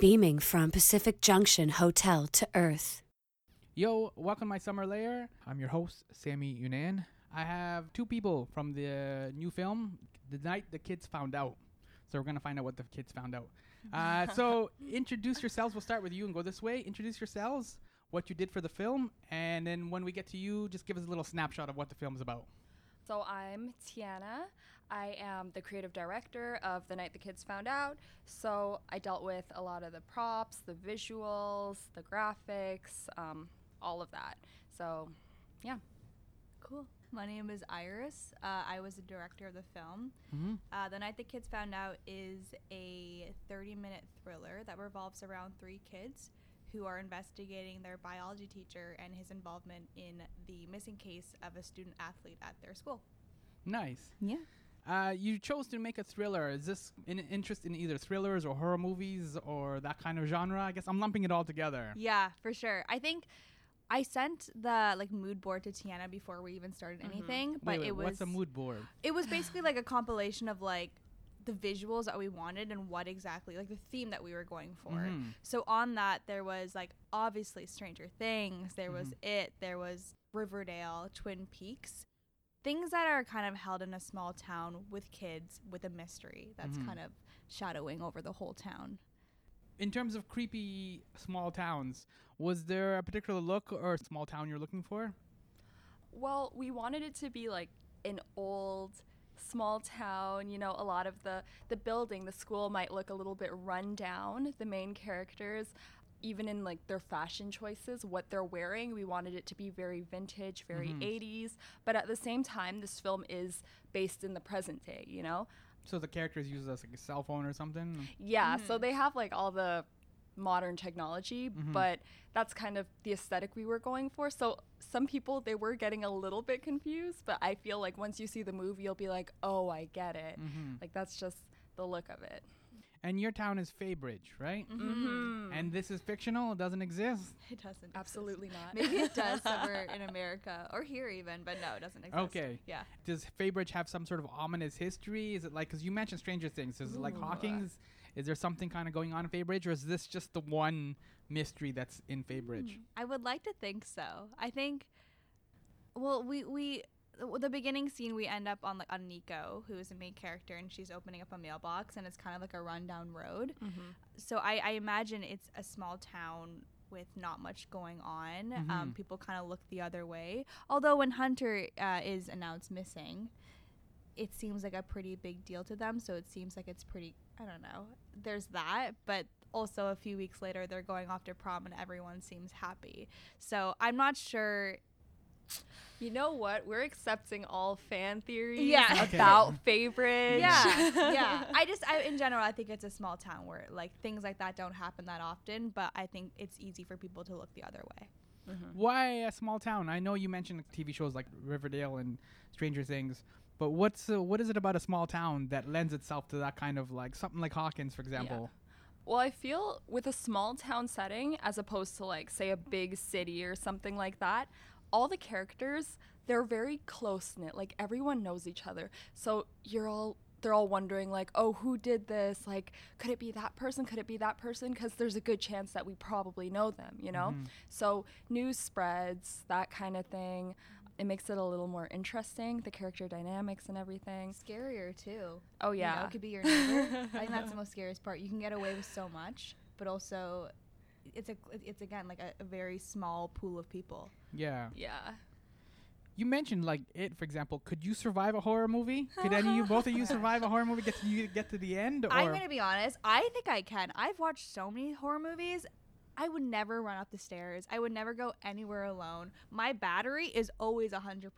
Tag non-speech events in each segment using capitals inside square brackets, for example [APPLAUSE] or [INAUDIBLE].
beaming from Pacific Junction Hotel to Earth. Yo, welcome to my summer lair. I'm your host, Sammy Younan. I have two people from the new film, The Night the Kids Found Out. So we're going to find out what the kids found out. Uh, [LAUGHS] so introduce yourselves. We'll start with you and go this way. Introduce yourselves, what you did for the film, and then when we get to you, just give us a little snapshot of what the film's about. So I'm Tiana. I am the creative director of The Night the Kids Found Out. So I dealt with a lot of the props, the visuals, the graphics, um, all of that. So, yeah. Cool. My name is Iris. Uh, I was the director of the film. Mm-hmm. Uh, the Night the Kids Found Out is a 30 minute thriller that revolves around three kids who are investigating their biology teacher and his involvement in the missing case of a student athlete at their school. Nice. Yeah. Uh, you chose to make a thriller. Is this an interest in either thrillers or horror movies or that kind of genre? I guess I'm lumping it all together. Yeah, for sure. I think I sent the like mood board to Tiana before we even started anything, but Wait, wait, it was what's a mood board? it was basically like a compilation of like the visuals that we wanted and what exactly like the theme that we were going for. Mhm. So on that there was like obviously Stranger Things, there was Mm-hmm. it, there was Riverdale, Twin Peaks. Things that are kind of held in a small town with kids with a mystery that's Mhm. kind of shadowing over the whole town. In terms of creepy small towns, was there a particular look or small town you're looking for? Well, we wanted it to be like an old small town, you know, a lot of the the building, the school might look a little bit run down. The main characters even in like their fashion choices, what they're wearing, we wanted it to be very vintage, very Mhm. 80s, but at the same time this film is based in the present day, you know? So the characters use this like a cell phone or something. Yeah, so they have like all the modern technology, but that's kind of the aesthetic we were going for. So some people they were getting a little bit confused, but I feel like once you see the movie, you'll be like, "Oh, I get it." Mhm. Like that's just the look of it. And your town is Faybridge, right? Mm-hmm. And this is fictional. It doesn't exist. It doesn't exist. Absolutely not. [LAUGHS] Maybe it does [LAUGHS] somewhere in America or here even, but no, it doesn't exist. Okay. Yeah. Does Faybridge have some sort of ominous history? Is it like because you mentioned Stranger Things? Is it like Ooh. Hawkins? Is there something kind of going on in Faybridge, or is this just the one mystery that's in Faybridge? I would like to think so. I think. Well, we we the- the beginning scene we end up on like on Nico, who is the main character, and she's opening up a mailbox, and it's kind of like a rundown road. So I, I imagine it's a small town with not much going on. Um, Mhm. people kind of look the other way. Although when Hunter uh, is announced missing, it seems like a pretty big deal to them. So it seems like it's pretty. I don't know. There's that, but also a few weeks later they're going off to prom and everyone seems happy. So I'm not sure. You know what? We're accepting all fan theories Yeah. Okay. about favorites. Yeah, [LAUGHS] yeah. I just, I, in general, I think it's a small town where like things like that don't happen that often. But I think it's easy for people to look the other way. Why a small town? I know you mentioned TV shows like Riverdale and Stranger Things, but what's uh, what is it about a small town that lends itself to that kind of like something like Hawkins, for example? Yeah. Well, I feel with a small town setting, as opposed to like, say, a big city or something like that, all the characters, they're very close knit. Like, everyone knows each other. So you're all, they're all wondering, like, oh, who did this? Like, could it be that person? Could it be that person? Because there's a good chance that we probably know them, you know? Mm-hmm. So news spreads, that kind of thing. It makes it a little more interesting, the character dynamics and everything. Scarier too. Oh, You know, yeah. it could be your neighbor. I think that's the [LAUGHS] most scariest part. You can get away with so much, but also, it's a, it's again like a, a very small pool of people. Yeah. yeah. You mentioned like it, for example. Could you survive a horror movie? Could any of you, both of you, [LAUGHS] survive a horror movie? Get to you get to the end, or I'm gonna be honest. I think I can. I've watched so many horror movies. I would never run up the stairs. I would never go anywhere alone. My battery is always 100%.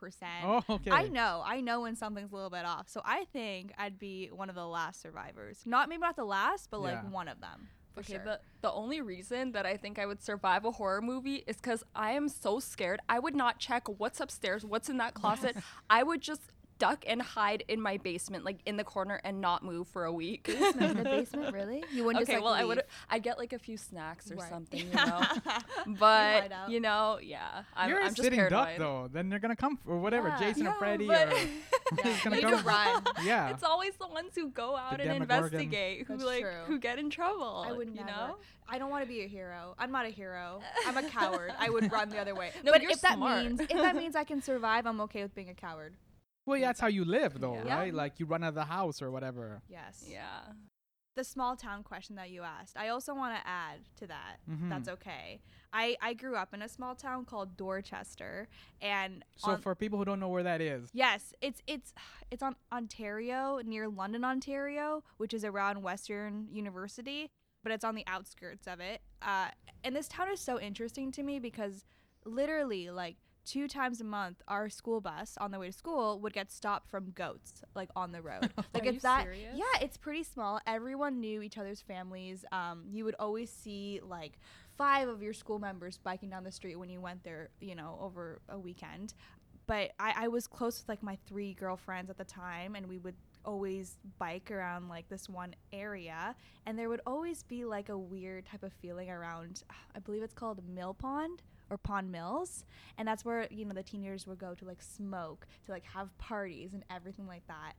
oh, [LAUGHS] okay. I know. I know when something's a little bit off. So I think I'd be one of the last survivors. Not maybe not the last, but like one of them. Okay, sure. the the only reason that I think I would survive a horror movie is because I am so scared. I would not check what's upstairs, what's in that closet. I would just duck and hide in my basement, like in the corner, and not move for a week. Basement, the basement, really? You wouldn't okay, just like well, I would I'd get like a few snacks or Right. something, you [LAUGHS] know. but out. you know, yeah, I'm, You're I'm a just sitting paranoid. duck though. Then they're gonna come f- or whatever, Yeah. Jason or Yeah, Freddy but- or [LAUGHS] who's gonna You come. run. [LAUGHS] Yeah. It's always the ones who go out and Demogorgon. investigate, who That's like true. who get in trouble. I would you never. know. I don't want to be a hero. I'm not a hero. I'm a coward. I would run the other way. No, but you're if that means if that means I can survive, I'm okay with being a coward. Well, yeah, that's how you live though, Yeah. right? Like you run out of the house or whatever. Yes. Yeah. The small town question that you asked, I also want to add to that. Mhm. That's okay. I I grew up in a small town called Dorchester, and So on- for people who don't know where that is, Yes, it's it's it's on Ontario near London, Ontario, which is around Western University, but it's on the outskirts of it. Uh, and this town is so interesting to me because literally, like two times a month, our school bus on the way to school would get stopped from goats, like on the road. [LAUGHS] like Are it's that. serious? Yeah, it's pretty small. Everyone knew each other's families. Um, you would always see like five of your school members biking down the street when you went there, you know, over a weekend but I, I was close with like my three girlfriends at the time and we would always bike around like this one area and there would always be like a weird type of feeling around i believe it's called mill pond or pond mills and that's where you know the teenagers would go to like smoke to like have parties and everything like that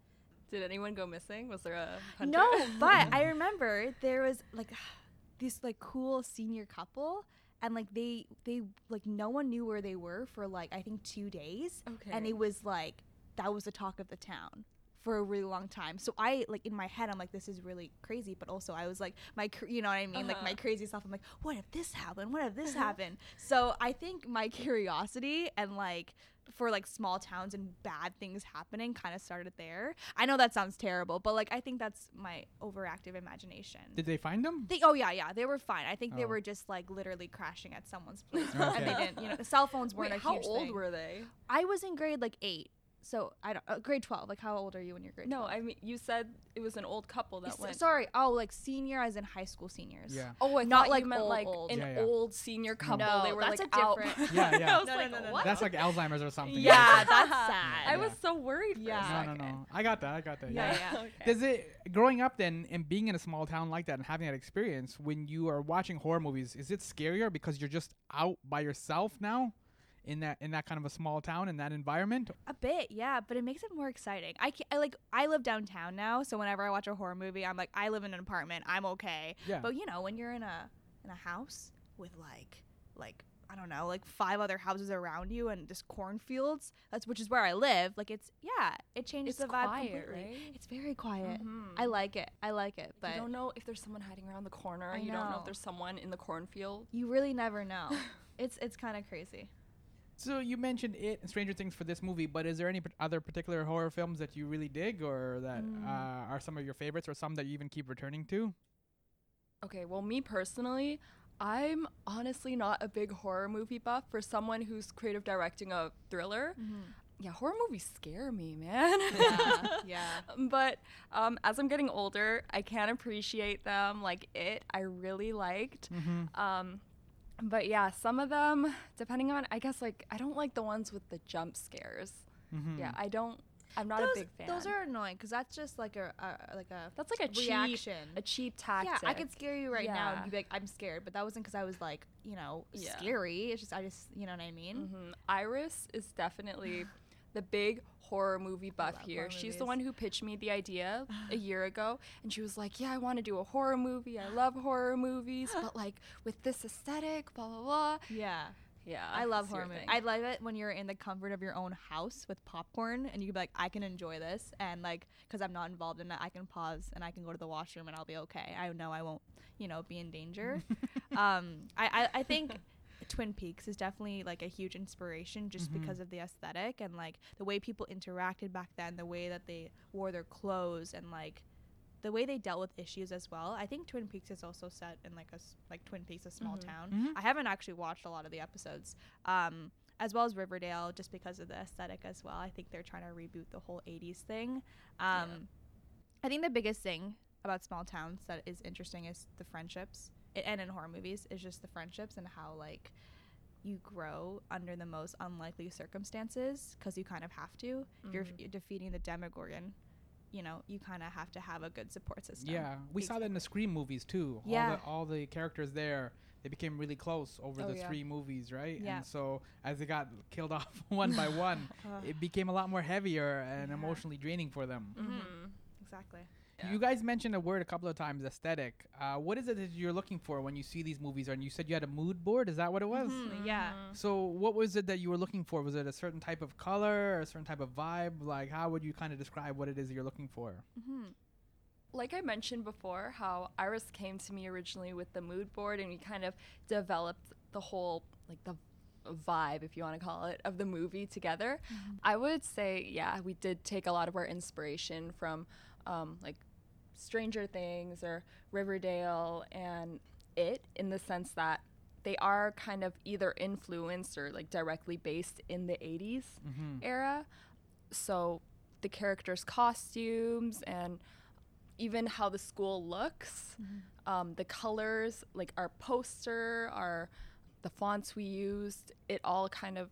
Did anyone go missing? Was there a hunter? no but [LAUGHS] i remember there was like [SIGHS] this like cool senior couple and like they they like no one knew where they were for like i think two days okay. and it was like that was the talk of the town for a really long time. So I like in my head I'm like this is really crazy, but also I was like my cr- you know what I mean like my Uh-huh. crazy self. I'm like what if this happened? What if this happened? So I think my [LAUGHS] curiosity and like for like small towns and bad things happening kind of started there. I know that sounds terrible, but like I think that's my overactive imagination. did they find them? They, oh yeah, yeah, they were fine. I think they Oh. were just like literally crashing at someone's place, [LAUGHS] and they didn't. You know, cell phones weren't Wait, a how huge old thing. were they? I was in grade like eight, so I don't uh, grade twelve. Like how old are you when you're grade? No, 12? I mean you said it was an old couple that S- went. Sorry. Oh, like senior as in high school seniors. Yeah. Oh, I Not thought like you meant old, like old. an Yeah, yeah. old senior couple. No, they were that's like a out. different- [LAUGHS] Yeah, yeah. I was [LAUGHS] No, no, like, no, no, what? That's like Alzheimer's or something. Yeah, isn't that's [LAUGHS] sad. I was so worried. For Yeah. a No, no, second. no. I got that. I got that. Yeah, Yeah. yeah. Okay. Does it growing up then and being in a small town like that and having that experience when you are watching horror movies? Is it scarier because you're just out by yourself now, in that in that kind of a small town in that environment? A bit, yeah, but it makes it more exciting. I, I like I live downtown now, so whenever I watch a horror movie, I'm like I live in an apartment, I'm okay. Yeah. But you know, when you're in a in a house with like like I don't know, like five other houses around you and just cornfields, that's which is where I live. Like it's yeah, it changes It's the vibe quiet, completely. right? It's very quiet. Mhm. I like it. I like it, but you don't know if there's someone hiding around the corner. I you don't know know. if there's someone in the cornfield. you really never know. [LAUGHS] it's it's kind of crazy. So you mentioned it, and Stranger Things for this movie, but is there any p- other particular horror films that you really dig, or that Mm. uh, are some of your favorites, or some that you even keep returning to? Okay, well, me personally, I'm honestly not a big horror movie buff for someone who's creative directing a thriller. Yeah, horror movies scare me, man. Yeah, yeah. [LAUGHS] But um, as I'm getting older, I can appreciate them. Like it, I really liked. Mm-hmm. Um, but yeah, some of them, depending on, I guess like I don't like the ones with the jump scares. Mm-hmm. Yeah, I don't. I'm not those, a big fan. Those are annoying because that's just like a, a like a that's like a cheap, reaction. a cheap tactic. Yeah, I could scare you right now and you'd be like, I'm scared, but that wasn't because I was like, you know, Yeah. scary. It's just I just, you know what I mean? hmm Iris is definitely [SIGHS] [LAUGHS] the big horror movie buff here. She's the one who pitched me the idea [SIGHS] a year ago, and she was like, "Yeah, I want to do a horror movie. I love horror movies, but [GASPS] like with this aesthetic, blah blah blah." Yeah, Yeah, I love horror movies. I love it when you're in the comfort of your own house with popcorn and you can be like, I can enjoy this, and like, because I'm not involved in it, I can pause and I can go to the washroom and I'll be okay. I know I won't, you know, be in danger. [LAUGHS] um, I, I, I think. [LAUGHS] Twin Peaks is definitely like a huge inspiration just Mhm. because of the aesthetic and like the way people interacted back then, the way that they wore their clothes and like the way they dealt with issues as well. I think Twin Peaks is also set in like a like Twin Peaks, a small Mhm. town. Mhm. I haven't actually watched a lot of the episodes, um, as well as Riverdale, just because of the aesthetic as well. I think they're trying to reboot the whole '80s thing. Um, I think the biggest thing about small towns that is interesting is the friendships, and in horror movies is just the friendships and how like you grow under the most unlikely circumstances because you kind of have to. If you're, you're defeating the Demogorgon, you know, you kind of have to have a good support system. Yeah, we saw that in the Scream movies too. Yeah. All the, all the characters there, they became really close over Oh, the yeah. three movies, right? Yeah. And so as they got killed [LAUGHS] off one by one, Ugh. [LAUGHS] it became a lot more heavier and Yeah. emotionally draining for them. Mhm. exactly. Yeah. You guys mentioned a word a couple of times, aesthetic. Uh, what is it that you're looking for when you see these movies? And you said you had a mood board. Is that what it was? Mhm, Yeah. Mhm. So what was it that you were looking for? Was it a certain type of color, or a certain type of vibe? Like how would you kind of describe what it is you're looking for? hmm like I mentioned before, how Iris came to me originally with the mood board, and we kind of developed the whole like the vibe, if you want to call it, of the movie together. I would say, yeah, we did take a lot of our inspiration from um, like Stranger Things or Riverdale and It, in the sense that they are kind of either influenced or like directly based in the 80s Mm-hmm. era. So the characters' costumes and even how the school looks, um, the colors, like our poster, our the fonts we used, it all kind of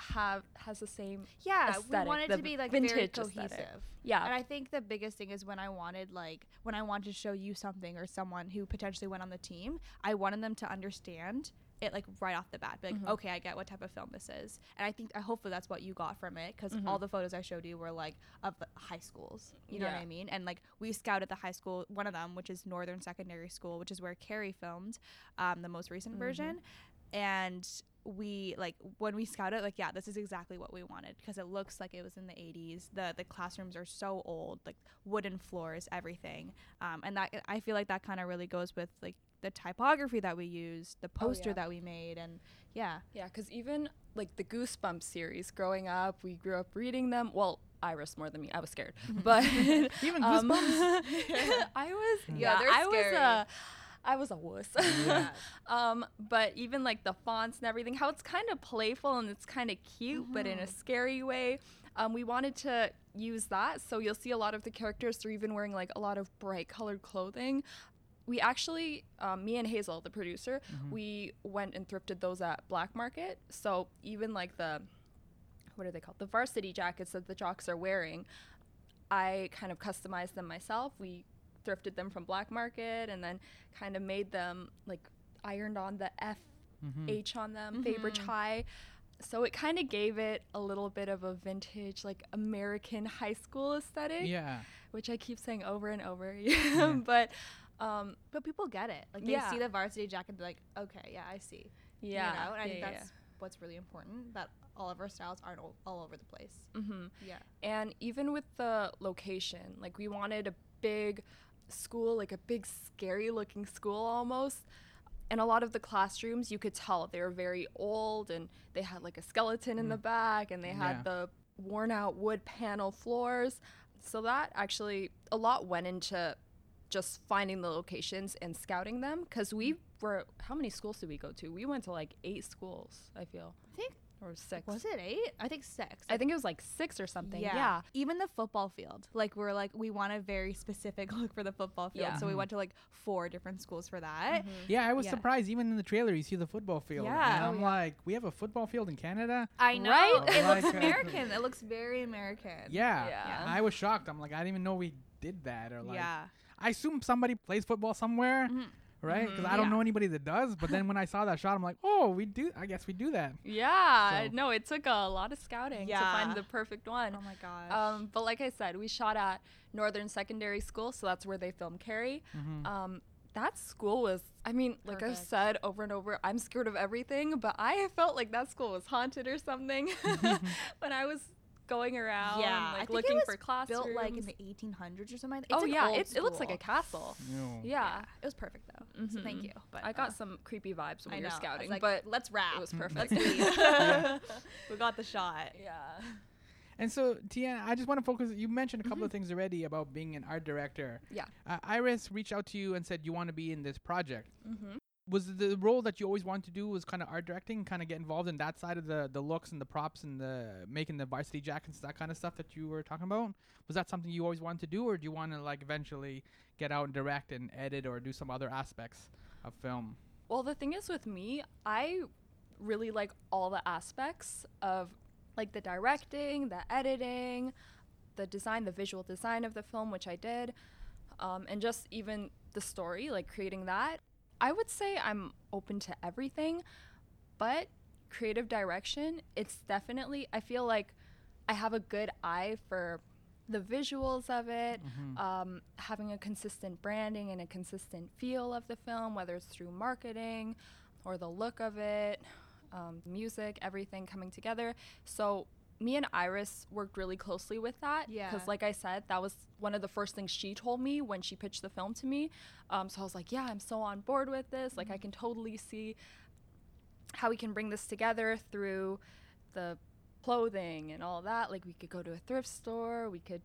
have has the same. Yeah, we wanted to be like very vintage cohesive. aesthetic. Yeah. And I think the biggest thing is when I wanted like when I wanted to show you something or someone who potentially went on the team, I wanted them to understand it like right off the bat. Be like, Mhm. okay, I get what type of film this is. And I think I hopefully that's what you got from it because Mhm. all the photos I showed you were like of the high schools. You know what I mean? And like we scouted the high school, one of them, which is Northern Secondary School, which is where Carrie filmed um, the most recent Mhm. version. And we like when we scouted like yeah this is exactly what we wanted because it looks like it was in the 80s the the classrooms are so old like wooden floors everything um, and that i feel like that kind of really goes with like the typography that we used the poster yeah. that we made and yeah Yeah, because even like the Goosebumps series, growing up, we grew up reading them. Well, Iris more than me. I was scared, [LAUGHS] but Even um, Goosebumps? [LAUGHS] I was Yeah, yeah, I scary. was a I was a wuss. Yeah. [LAUGHS] um, but even like the fonts and everything, how it's kind of playful and it's kind of cute, but in a scary way. Um, we wanted to use that, so you'll see a lot of the characters. They're even wearing like a lot of bright colored clothing. We actually, um, me and Hazel, the producer, we went and thrifted those at Black Market. So even like the, what are they called? The varsity jackets that the jocks are wearing, I kind of customized them myself. We thrifted them from Black Market and then kind of made them like ironed on the F Mhm. H on them, Faybridge High. So it kind of gave it a little bit of a vintage, like American high school aesthetic, Yeah. which I keep saying over and over. yeah. [LAUGHS] but um, but people get it like they Yeah. see the varsity jacket and be like okay yeah i see yeah, you know and i yeah, think yeah, that's what's really important that all of our styles aren't all, all over the place yeah. Mhm. yeah And even with the location, like we wanted a big school, like a big scary looking school almost. And a lot of the classrooms, you could tell they were very old and they had like a skeleton in the mm. back and they had Yeah. the worn out wood panel floors. So that actually, a lot went into just finding the locations and scouting them because we mm. were, how many schools did we go to? We went to like eight schools, I feel, i think or six. was it eight i think six I think it was like six or something. yeah. yeah. Even the football field. Like we're like we want a very specific [LAUGHS] look for the football field. Yeah. So we Mhm. went to like four different schools for that. Yeah, I was Yeah. surprised. Even in the trailer, you see the football field. Yeah. And Oh, I'm yeah. like, we have a football field in Canada? I know. Right? It looks Like, uh, American. It looks very American. Yeah. Yeah. I was shocked. I'm like, I didn't even know we did that. Or like, yeah. I assume somebody plays football somewhere, Mhm. Right? Because Mhm. I don't Yeah. know anybody that does. But then when I saw that shot, I'm like, oh, we do. I guess we do that. Yeah, So- no, it took a lot of scouting to find the perfect one. Oh my gosh. Um, but like I said, we shot at Northern Secondary School, so that's where they filmed Carrie. Mhm. Um, that school was, I mean, like I've said over and over, I'm scared of everything, but I felt like that school was haunted or something [LAUGHS] [LAUGHS] when I was going around, yeah. I like think looking it was for classrooms. built like in the 1800s or something. It's oh an yeah, old it, it looks like a castle. No. Yeah, It was perfect though. So thank you. But I got uh, some creepy vibes when I we were scouting, like, but let's wrap. it was Mm. perfect. Let's [LAUGHS] leave. Yeah. [LAUGHS] we got the shot. yeah. And so, Tiana, I just want to focus. You mentioned a couple of things already about being an art director. Yeah. Uh, Iris reached out to you and said you want to be in this project. Mm-hmm. Was the role that you always wanted to do was kind of art directing, kind of get involved in that side of the the looks and the props and the making the varsity jackets, that kind of stuff that you were talking about? Was that something you always wanted to do, or do you want to like eventually get out and direct and edit or do some other aspects of film? Well, the thing is with me, I really like all the aspects of like the directing, the editing, the design, the visual design of the film, which I did, um, and just even the story, like creating that. I would say I'm open to everything, but creative direction, it's definitely, I feel like I have a good eye for the visuals of it, um, having a consistent branding and a consistent feel of the film, whether it's through marketing or the look of it, um, music, everything coming together. So me and Iris worked really closely with that. Yeah. Because, like I said, that was one of the first things she told me when she pitched the film to me. Um, so I was like, yeah, I'm so on board with this. Like, I mm-hmm. can totally see how we can bring this together through the clothing and all that. Like, we could go to a thrift store, we could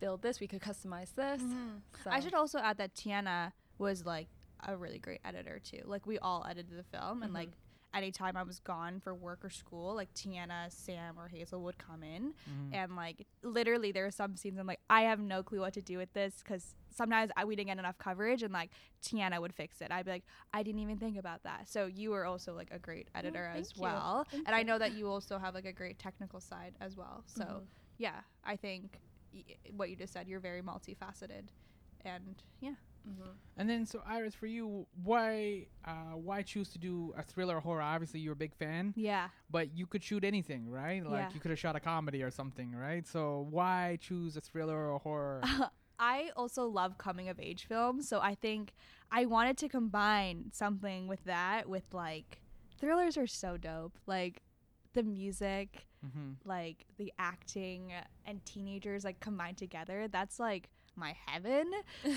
build this, we could customize this. Mm-hmm. So. I should also add that Tiana was like a really great editor too. Like we all edited the film, and mm-hmm. like anytime I was gone for work or school, like Tiana, Sam, or Hazel would come in, mm-hmm. and like literally there are some scenes I'm like I have no clue what to do with this because sometimes I, we didn't get enough coverage, and like Tiana would fix it. I'd be like I didn't even think about that. So you were also like a great editor as you. well, Thank and I know that you also have like a great technical side as well. So mm-hmm. yeah, I think y- what you just said, you're very multifaceted, and yeah. And then, so Iris, for you, why uh, why choose to do a thriller or horror? Obviously, you're a big fan, Yeah. but you could shoot anything, right? Like Yeah. you could have shot a comedy or something, right? So why choose a thriller or horror? [LAUGHS] I also love coming of age films, so I think I wanted to combine something with that with like thrillers are so dope. Like the music, mm-hmm. like the acting and teenagers like combined together. That's like my heaven.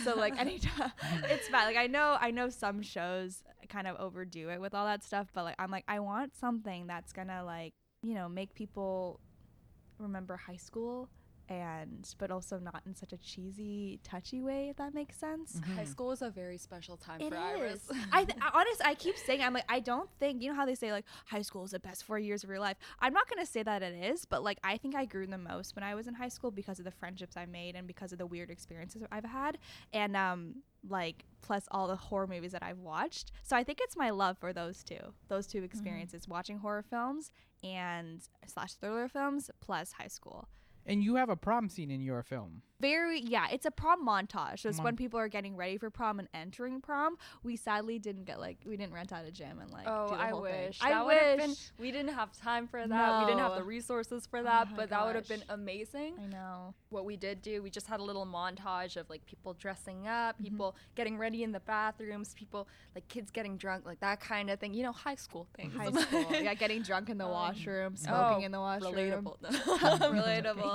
So like [LAUGHS] anytime it's bad. Like I know I know some shows kind of overdo it with all that stuff, but like I'm like I want something that's gonna like, you know, make people remember high school and but also not in such a cheesy, touchy way, if that makes sense. Mm-hmm. High school is a very special time It for Iris. [LAUGHS] I th- I- honest. I keep saying I'm like I don't think you know how they say like high school is the best four years of your life. I'm not gonna say that it is, but like I think I grew the most when I was in high school because of the friendships I made and because of the weird experiences I've had, and um like plus all the horror movies that I've watched. So I think it's my love for those two, those two experiences, watching horror films and slash thriller films plus high school. And you have a prom scene in your film. Very yeah, it's a prom montage. So it's Mon- when people are getting ready for prom and entering prom. We sadly didn't get like we didn't rent out a gym and like Oh, do the I whole thing. wish. I that would have been. wish. We didn't have time for that. We didn't have the resources for Oh that, my but that would have been amazing. I know. What we did do, we just had a little montage of like people dressing up, Mm-hmm. people getting ready in the bathrooms, people like kids getting drunk, like that kind of thing. You know, high school things. High school. [LAUGHS] yeah, getting drunk in the washroom, smoking oh, in the washroom. relatable. [LAUGHS] [LAUGHS]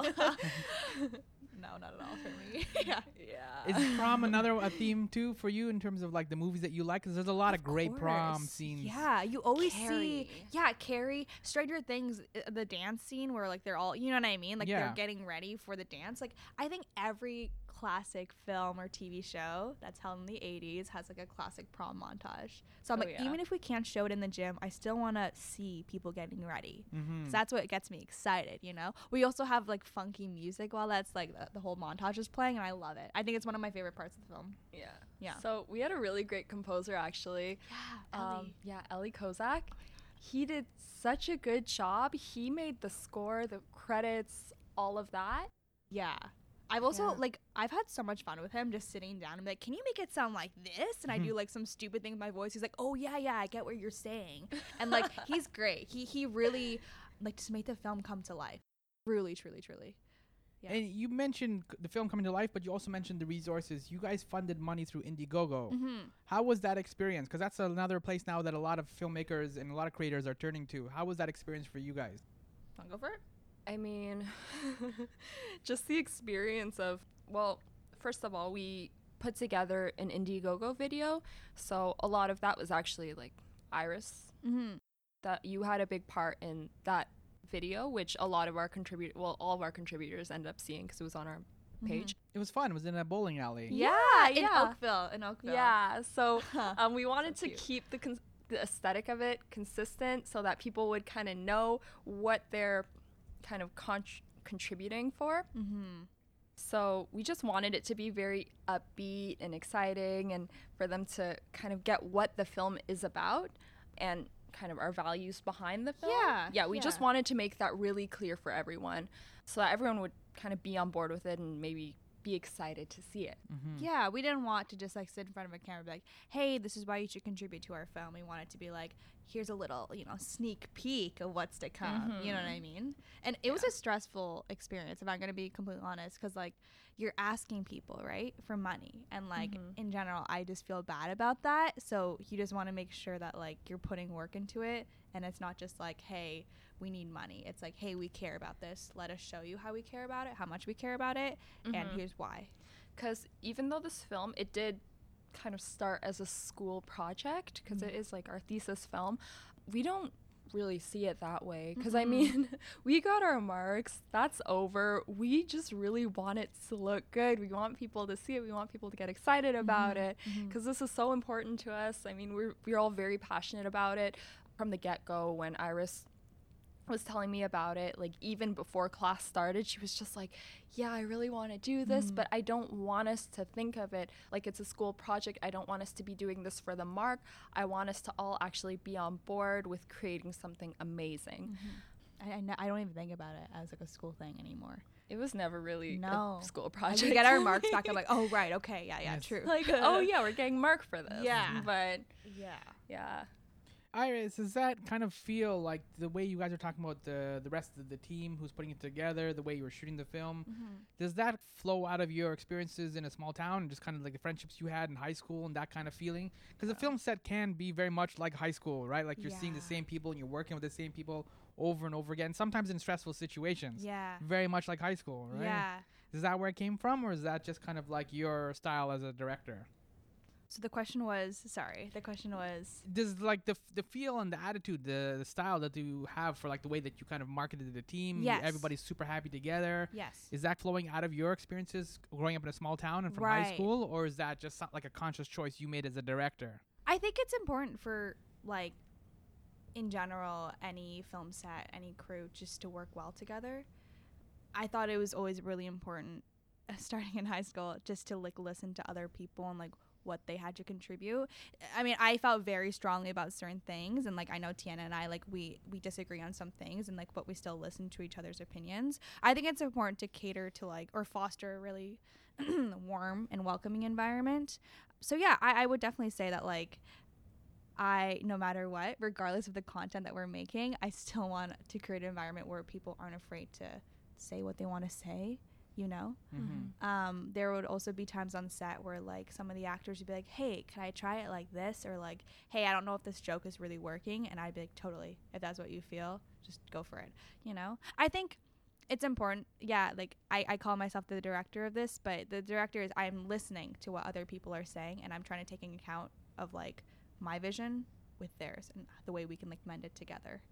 Relatable. No, not at all for me. [LAUGHS] [LAUGHS] yeah. yeah. Is prom [LAUGHS] another a theme too for you in terms of like the movies that you like? Because there's a lot of, great prom scenes. Yeah, you always Carrie. see. Yeah, Carrie, Stranger Things, uh, the dance scene where like they're all, you know what I mean? Like Yeah. they're getting ready for the dance. Like I think every classic film or TV show that's held in the 80s has like a classic prom montage. So I'm Oh, like, yeah. even if we can't show it in the gym, I still want to see people getting ready. Mm-hmm. 'Cause that's what gets me excited, you know? We also have like funky music while that's like the, the whole montage is playing, and I love it. I think it's one of my favorite parts of the film. Yeah. Yeah. So we had a really great composer actually. Yeah, Um, yeah, Ellie Kozak. He did such a good job. He made the score, the credits, all of that. Yeah. I've also Yeah. like I've had so much fun with him just sitting down and like, "Can you make it sound like this?" And I do like some stupid thing with my voice. He's like, "Oh yeah, yeah, I get what you're saying." And like [LAUGHS] he's great. He he really like just made the film come to life. Truly, truly, truly. Yeah. And you mentioned the film coming to life, but you also mentioned the resources. You guys funded money through Indiegogo. Mm-hmm. How was that experience? Because that's another place now that a lot of filmmakers and a lot of creators are turning to. How was that experience for you guys? Want to go for it? I mean, [LAUGHS] just the experience of, well, first of all, we put together an Indiegogo video. So a lot of that was actually like Iris, Mm-hmm. that you had a big part in that video, which a lot of our contribute, well, all of our contributors ended up seeing because it was on our page. It was fun. It was in a bowling alley. Yeah, in yeah. Oakville, in Oakville. Yeah. So [LAUGHS] um, we wanted So to keep the, cons- the aesthetic of it consistent so that people would kind of know what they're kind of con- contributing for. Mm-hmm. So we just wanted it to be very upbeat and exciting and for them to kind of get what the film is about. And kind of our values behind the film. Yeah, Yeah, we just wanted to make that really clear for everyone so that everyone would kind of be on board with it and maybe be excited to see it. Mm-hmm. Yeah, we didn't want to just like sit in front of a camera and be like, hey, this is why you should contribute to our film. We want it to be like, here's a little, you know, sneak peek of what's to come. You know what I mm-hmm. mean? And it was a stressful experience, if I'm going to be completely honest, because like you're asking people, right, for money. And like mm-hmm. in general, I just feel bad about that. So you just want to make sure that like you're putting work into it and it's not just like, hey, we need money. It's like, hey, we care about this. Let us show you how we care about it, how much we care about it, and mm-hmm. here's why. because even though this film it did kind of start as a school project because mm-hmm. is like our thesis film we don't really see it that way. Because i mm-hmm. mean [LAUGHS] we got our marks. That's over. We just really want it to look good. We want people to see it. We want people to get excited about it because this is so important to us. I mean we're, we're all very passionate about it. From the get-go when iris was telling me about it like even before class started she was just like yeah i really want to do this mm. but i don't want us to think of it like it's a school project i don't want us to be doing this for the mark i want us to all actually be on board with creating something amazing mm-hmm. I, I, don't even think about it as like a school thing anymore. it was never really No. a school project we get our [LAUGHS] marks back. I'm like, oh right, okay, yeah, yeah, Yes. true. like [LAUGHS] oh yeah we're getting mark for this Yeah. but yeah. yeah Iris, does that kind of feel like the way you guys are talking about the the rest of the team who's putting it together, the way you were shooting the film? Mm-hmm. Does that flow out of your experiences in a small town, and just kind of like the friendships you had in high school and that kind of feeling? Because the uh. film set can be very much like high school, right? Like you're seeing the same people and you're working with the same people over and over again, sometimes in stressful situations. Yeah. Very much like high school, right? Yeah. Is that where it came from, or is that just kind of like your style as a director? So the question was, sorry, the question was, does like the f- the feel and the attitude, the, the style that you have for like the way that you kind of marketed the team, Yes. everybody's super happy together. yes. Is that flowing out of your experiences growing up in a small town and from high school, or is that just like a conscious choice you made as a director? I think it's important for like, in general, any film set, any crew, just to work well together. I thought it was always really important, uh, [LAUGHS] starting in high school, just to like listen to other people and like what they had to contribute. I mean, I felt very strongly about certain things, and like I know Tiana and I like we we disagree on some things, and like but we still listen to each other's opinions. I think it's important to cater to like or foster a really [CLEARS THROAT] warm and welcoming environment. So yeah, I, I would definitely say that like I, no matter what, regardless of the content that we're making, I still want to create an environment where people aren't afraid to say what they want to say, you know? Mm-hmm. Um, there would also be times on set where, like, some of the actors would be like, hey, can I try it like this? Or, like, hey, I don't know if this joke is really working. And I'd be like, totally. If that's what you feel, just go for it, you know? I think it's important. Yeah, like, I, I call myself the director of this, but the director is I'm listening to what other people are saying and I'm trying to take an account of, like, my vision with theirs and the way we can, like, mend it together.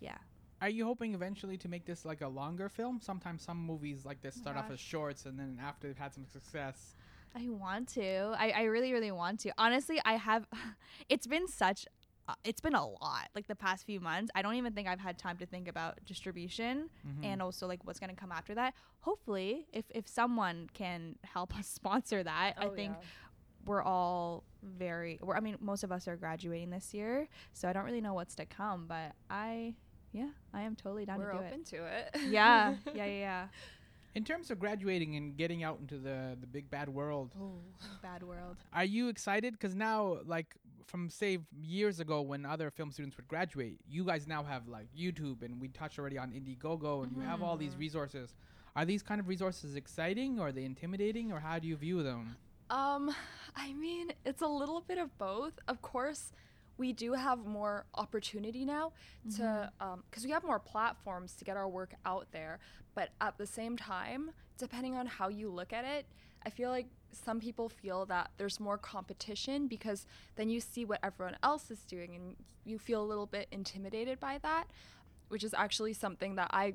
Yeah. Are you hoping eventually to make this like a longer film? Sometimes some movies like this start off as shorts and then after they've had some success. I want to. I, I really, really want to. Honestly, I have. [LAUGHS] It's been such. Uh, it's been a lot. Like the past few months, I don't even think I've had time to think about distribution and also like what's gonna come after that. Hopefully, if if someone can help us [LAUGHS] sponsor that, I Oh, think yeah. we're all very. We're, I mean, most of us are graduating this year, so I don't really know what's to come. But I, yeah, I am totally down we're to do open to it it. Yeah, [LAUGHS] yeah, yeah, yeah. In terms of graduating and getting out into the the big bad world, Bad world. Are you excited? Because now, like from say years ago, when other film students would graduate, you guys now have like YouTube, and we touched already on Indiegogo, and you have all these resources. Are these kind of resources exciting, or are they intimidating, or how do you view them? Um, I mean, it's a little bit of both. Of course, we do have more opportunity now to, um, because we have more platforms to get our work out there. But at the same time, depending on how you look at it, I feel like some people feel that there's more competition because then you see what everyone else is doing and you feel a little bit intimidated by that, which is actually something that I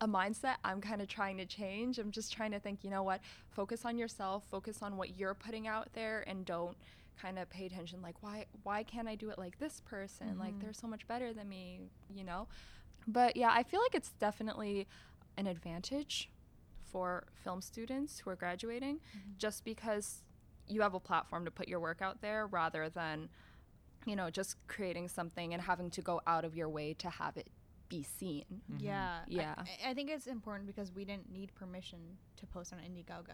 a mindset I'm kind of trying to change. I'm just trying to think, you know what, focus on yourself, focus on what you're putting out there and don't kind of pay attention like why why can't I do it like this person? Like mm-hmm. they're so much better than me, you know? But yeah, I feel like it's definitely an advantage for film students who are graduating mm-hmm. just because you have a platform to put your work out there rather than you know, just creating something and having to go out of your way to have it be seen. Mm-hmm. Yeah. I- Yeah. I, I think it's important because we didn't need permission to post on Indiegogo.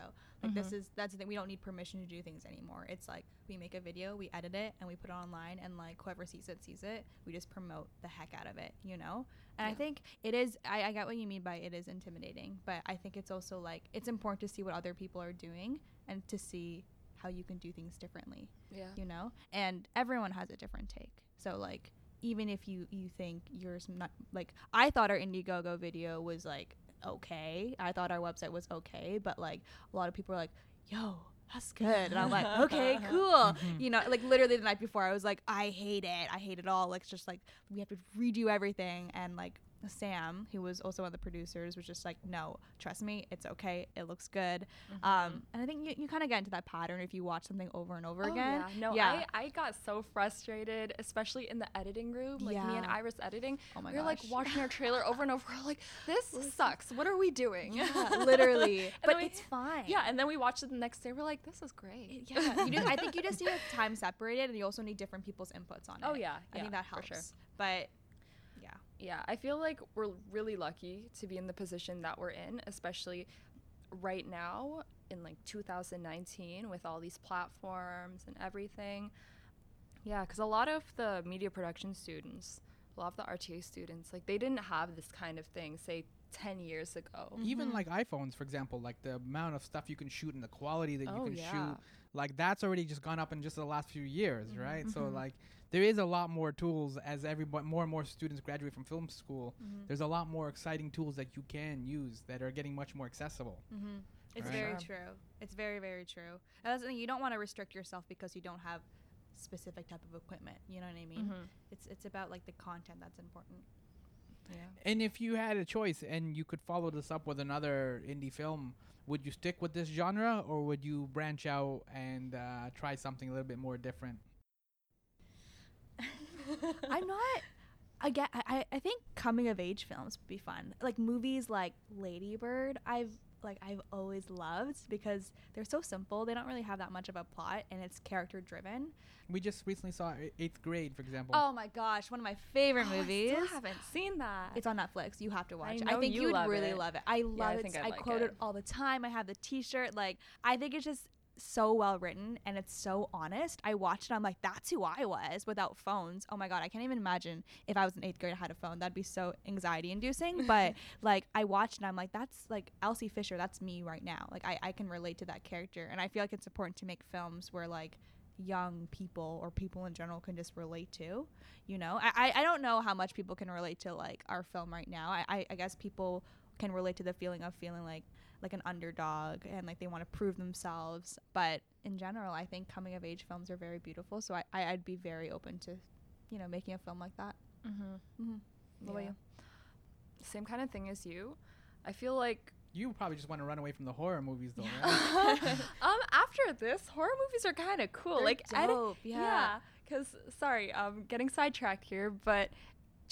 Like mm-hmm. this is that's the thing. We don't need permission to do things anymore. It's like we make a video, we edit it, and we put it online, and like whoever sees it sees it. We just promote the heck out of it, you know. And I think it is. I, I get what you mean by it is intimidating, but I think it's also like it's important to see what other people are doing and to see how you can do things differently Yeah. you know and everyone has a different take so like even if you you think yours not like i thought our indiegogo video was like okay. I thought our website was okay but like a lot of people are like yo that's good. And i'm like [LAUGHS] okay cool. Mm-hmm. You know like literally the night before i was like i hate it. I hate it all. Like it's just like we have to redo everything and like sam who was also one of the producers was just like no trust me it's okay it looks good um and i think you, you kind of get into that pattern if you watch something over and over Oh, again yeah. No, yeah I, I got so frustrated, especially in the editing room. Like me and Iris editing. Oh my we were like watching our trailer over and over. We're like, this [LAUGHS] sucks. What are we doing? Yeah, [LAUGHS] literally. But we- it's fine. Yeah, and then we watched it the next day. We're like, this is great. Yeah. You just, [LAUGHS] I think you just need time separated, and you also need different people's inputs on it. Oh, yeah, I yeah, think that for helps. sure. But yeah, Yeah, I feel like we're really lucky to be in the position that we're in, especially right now in like 2019 with all these platforms and everything. Yeah, because a lot of the media production students, a lot of the RTA students, like they didn't have this kind of thing, say 10 years ago. Even mm-hmm. like iPhones, for example, like the amount of stuff you can shoot and the quality that Oh, you can yeah. shoot, like that's already just gone up in just the last few years, mm-hmm. right? So mm-hmm. like there is a lot more tools as every more and more students graduate from film school. There's a lot more exciting tools that you can use that are getting much more accessible. it's Right. very Sure. true. It's very very true. And that's the thing. You don't want to restrict yourself because you don't have specific type of equipment. You know what I mean? Mhm. It's it's about like the content that's important. Yeah. And if you had a choice and you could follow this up with another indie film, would you stick with this genre or would you branch out and uh, try something a little bit more different? I'm not. Again, I, I- I think coming of age films would be fun. Like movies like Lady Bird, I've like I've always loved because they're so simple. They don't really have that much of a plot, and it's character driven. We just recently saw Eighth Grade, for example. Oh my gosh, one of my favorite Oh, movies. I still haven't seen that. It's on Netflix. You have to watch it. know I think you you would love really it. love it. I love I it. think I I'd like quote it. it. all the time. I have the T-shirt. Like I think it's just so well written and it's so honest. I watched it. I'm like, that's who I was without phones. Oh my god, I can't even imagine if I was in eighth grade and had a phone. That'd be so anxiety inducing. [LAUGHS] But like I watched and I'm like, that's like Elsie Fisher. That's me right now. Like I, I can relate to that character. And I feel like it's important to make films where like young people or people in general can just relate to you know I, I i don't know how much people can relate to like our film right now i i, I guess people can relate to the feeling of feeling like like an underdog and like they want to prove themselves but in general i think coming of age films are very beautiful so i, I i'd be very open to you know making a film like that mm-hmm. mm-hmm. what about Yeah. you Same kind of thing as you. I feel like You probably just want to run away from the horror movies, though, [LAUGHS] right? [LAUGHS] um after this, horror movies are kind of cool. They're like edit- dope, yeah. yeah. Cause sorry, um, getting sidetracked here, but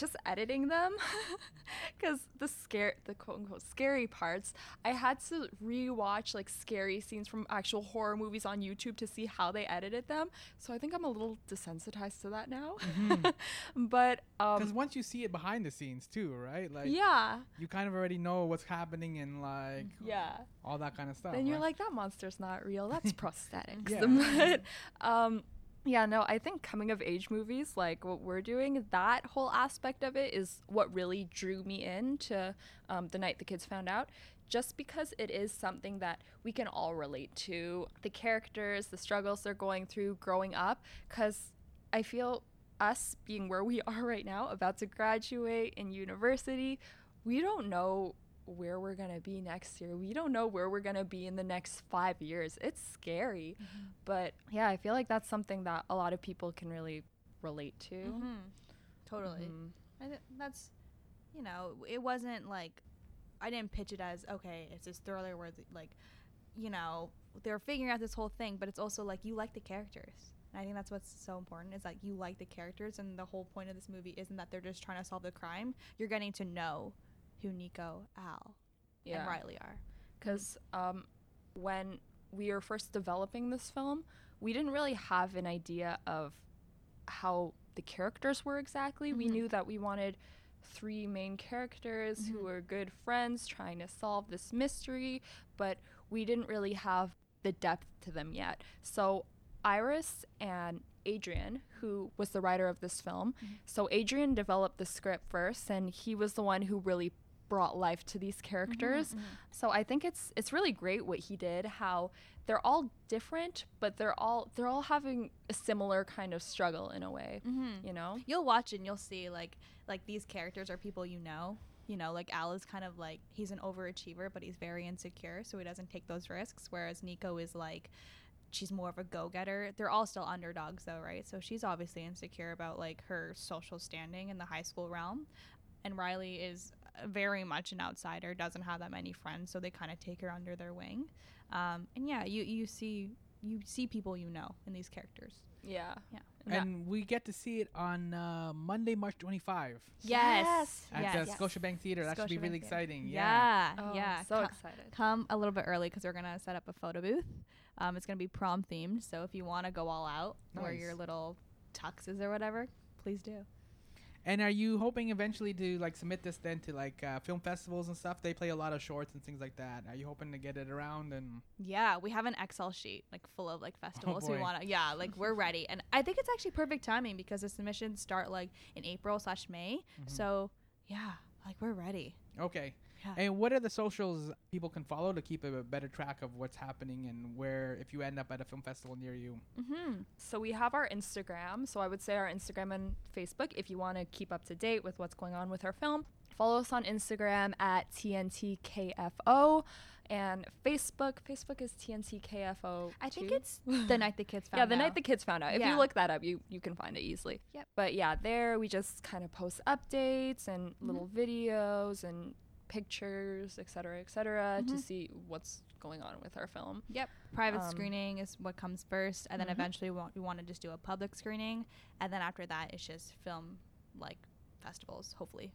just editing them, [LAUGHS] because the scare, the quote unquote scary parts, I had to rewatch like scary scenes from actual horror movies on YouTube to see how they edited them. So I think I'm a little desensitized to that now. [LAUGHS] but Because um, once you see it behind the scenes, too, right? Like, yeah, you kind of already know what's happening and, like, yeah. all that kind of stuff. then you're like that monster's not real that's prosthetics [LAUGHS] but um yeah no i think coming of age movies like what we're doing that whole aspect of it is what really drew me into um, the night the kids found out just because it is something that we can all relate to. The characters the struggles they're going through growing up because i feel us being where we [LAUGHS] are right now about to graduate in university we don't know where we're going to be next year. We don't know where we're going to be in the next 5 years. It's scary. But yeah, I feel like that's something that a lot of people can really relate to. mm-hmm. totally Mhm. I th- that's, you know, it wasn't like, I didn't pitch it as okay, it's this thriller where the, like, you know, they're figuring out this whole thing, but it's also like you like the characters. And I think that's what's so important is that you like the characters, and the whole point of this movie isn't that they're just trying to solve the crime. You're getting to know who Nico, Al, and Riley are. because um, when we were first developing this film, we didn't really have an idea of how the characters were exactly. We Mhm. knew that we wanted three main characters who Mhm. were good friends trying to solve this mystery, but we didn't really have the depth to them yet. So Iris and Adrian, who was the writer of this film, so Adrian developed the script first, and he was the one who really brought life to these characters. So I think it's it's really great what he did. How they're all different, but they're all they're all having a similar kind of struggle in a way. Mm-hmm. You know? You'll watch and you'll see like like these characters are people you know. You know, like Al is kind of like he's an overachiever, but he's very insecure, so he doesn't take those risks. Whereas Nico is like she's more of a go-getter. They're all still underdogs though, right? So she's obviously insecure about like her social standing in the high school realm. And Riley is very much an outsider, doesn't have that many friends, so they kind of take her under their wing. Um, and yeah, you you see you see people you know in these characters. Yeah. Yeah. And that- we get to see it on uh, Monday, March 25 Yes. at yes. the Scotiabank Theater. That should be really Theater. exciting. Yeah. Yeah, Oh, yeah. So Co- excited. come a little bit early because we're gonna set up a photo booth. Um, it's gonna be prom themed, so if you want to go all out, wear your little tuxes or whatever, please do. And are you hoping eventually to like submit this then to like uh, film festivals and stuff? They play a lot of shorts and things like that. Are you hoping to get it around and Yeah, we have an Excel sheet like full of like festivals we want to. Yeah, like we're [LAUGHS] ready, and I think it's actually perfect timing because the submissions start like in April slash May. So yeah, like we're ready. okay? Yeah. And what are the socials people can follow to keep a better track of what's happening and where if you end up at a film festival near you? Mm-hmm. So we have our Instagram. So I would say our Instagram and Facebook if you want to keep up to date with what's going on with our film. Follow us on Instagram at TNTKFO and Facebook. Facebook is TNTKFO. I think it's the night the kids [LAUGHS] found yeah, the night the kids found out. If Yeah. you look that up, you you can find it easily. Yep. But yeah, there we just kind of post updates and little videos and pictures, et cetera, et cetera, to Mhm. see what's going on with our film. Yep. Private Um, screening is what comes first, and then Mhm. eventually we want, we want to just do a public screening, and then after that it's just film like festivals, hopefully,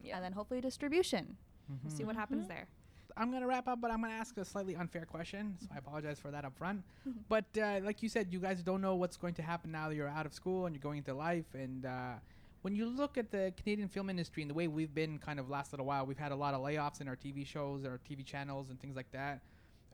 Yeah. and then hopefully distribution. We'll see what happens Mhm. there. I'm gonna wrap up, but I'm gonna ask a slightly unfair question, so I apologize for that up front. But uh, like you said, you guys don't know what's going to happen now that you're out of school and you're going into life. And uh, when you look at the Canadian film industry and the way we've been kind of last little while, we've had a lot of layoffs in our TV shows, our TV channels, and things like that.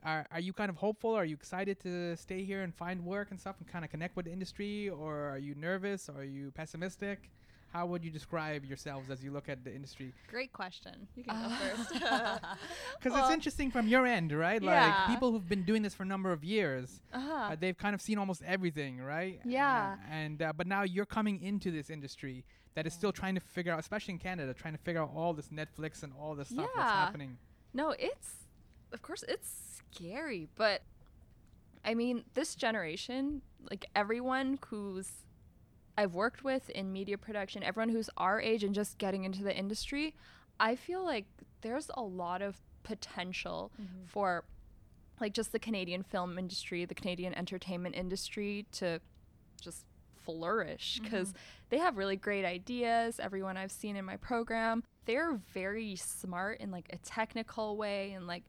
Are, are you kind of hopeful? Are you excited to stay here and find work and stuff and kind of connect with the industry? Or are you nervous? Or are you pessimistic? How would you describe yourselves as you look at the industry? Great question. You can go first. [LAUGHS] [LAUGHS] Because Well- it's interesting from your end, right? Yeah. Like people who've been doing this for a number of years, Uh-huh. uh, they've kind of seen almost everything, right? Yeah. Uh, and uh, but now you're coming into this industry that is still trying to figure out, especially in Canada, trying to figure out all this Netflix and all this stuff that's Yeah. happening. No, it's of course it's scary, but I mean, this generation, like everyone who's I've worked with in media production, everyone who's our age and just getting into the industry, I feel like there's a lot of potential mm-hmm. for like just the Canadian film industry, the Canadian entertainment industry to just flourish mm-hmm. because they have really great ideas. Everyone I've seen in my program, they're very smart in like a technical way and like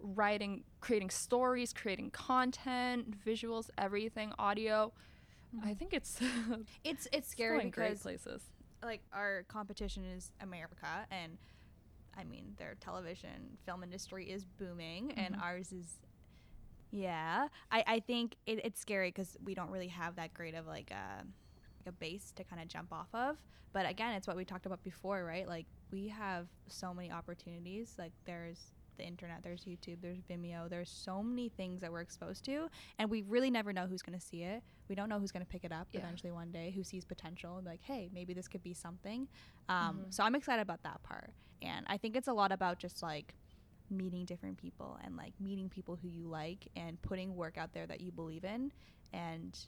writing, creating stories, creating content, visuals, everything, audio. I mm-hmm. think [LAUGHS] it's it's it's scary great because places. like our competition is America and I mean their television film industry is booming and mm-hmm. ours is yeah. I, I think it, it's scary because we don't really have that great of like a, like a base to kind of jump off of. But again it's what we talked about before right? Like we have so many opportunities. Like there's the internet there's youtube there's vimeo there's so many things that we're exposed to and we really never know who's going to see it. We don't know who's going to pick it up Yeah. eventually one day who sees potential and be like hey maybe this could be something. Um, so i'm excited about that part and i think it's a lot about just like meeting different people and like meeting people who you like and putting work out there that you believe in and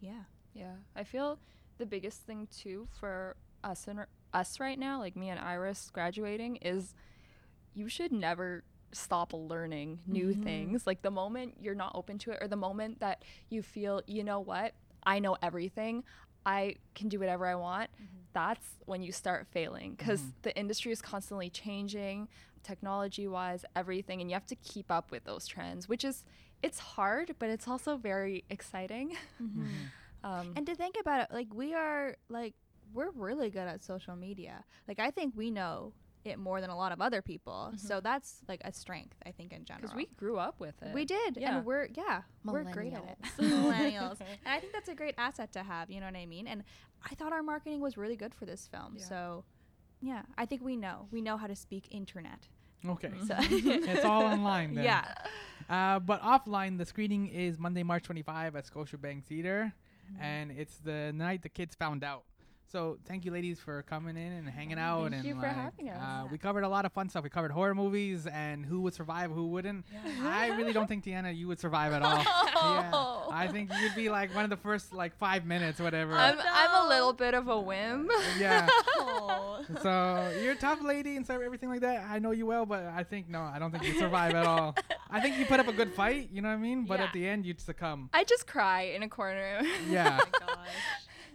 yeah. Yeah, I feel the biggest thing too for us and us right now, like me and Iris graduating, is you should never stop learning new mm-hmm. things. Like the moment you're not open to it, or the moment that you feel, you know what, I know everything, I can do whatever I want. Mm-hmm. That's when you start failing because mm-hmm. the industry is constantly changing, technology wise, everything, and you have to keep up with those trends, which is it's hard, but it's also very exciting. [LAUGHS] Um, And to think about it, like we are like we're really good at social media. Like I think we know it more than a lot of other people. So that's like a strength, I think, in general. because we grew up with it. we did, Yeah. and we're yeah, we're great at it. Millennials. [LAUGHS] Millennials, [LAUGHS] and I think that's a great asset to have. You know what I mean? And I thought our marketing was really good for this film. Yeah. So, yeah, I think we know we know how to speak internet. Okay. [LAUGHS] So it's all online then. Yeah, Uh, but offline, the screening is Monday, March 25 at Scotiabank Theater, Mm-hmm. and it's the night the kids found out. So thank you, ladies, for coming in and hanging out. Thank and you for having us. Uh, we covered a lot of fun stuff. We covered horror movies and who would survive, who wouldn't. I really don't think Tiana, you would survive at all. [LAUGHS] yeah, I think you'd be like one of the first like five minutes, whatever. I'm, I'm a little bit of a whim. yeah. [LAUGHS] So you're a tough lady and so everything like that. I know you well, but I think no, I don't think you survive at all. I think you put up a good fight. You know what I mean? But Yeah. at the end, you'd succumb. I just cry in a corner. [LAUGHS] Yeah. gosh.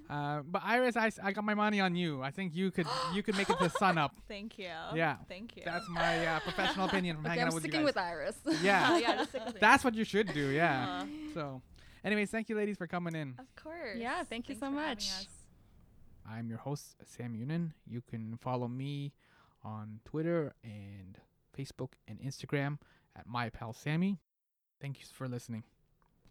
Uh, but Iris, I, I got my money on you. I think you could you could make it to sun up. [LAUGHS] Thank you. Yeah. Thank you. That's my uh, [LAUGHS] professional opinion from okay, hanging I'm out with you sticking guys. with Iris. yeah, [LAUGHS] yeah, just stick with me. that's what you should do. Yeah. Uh, So, anyways, thank you, ladies, for coming in. of course. Yeah, thank you so much. I'm your host, Sam Younan. You can follow me on Twitter and Facebook and Instagram at my pal Sammy. Thank you for listening.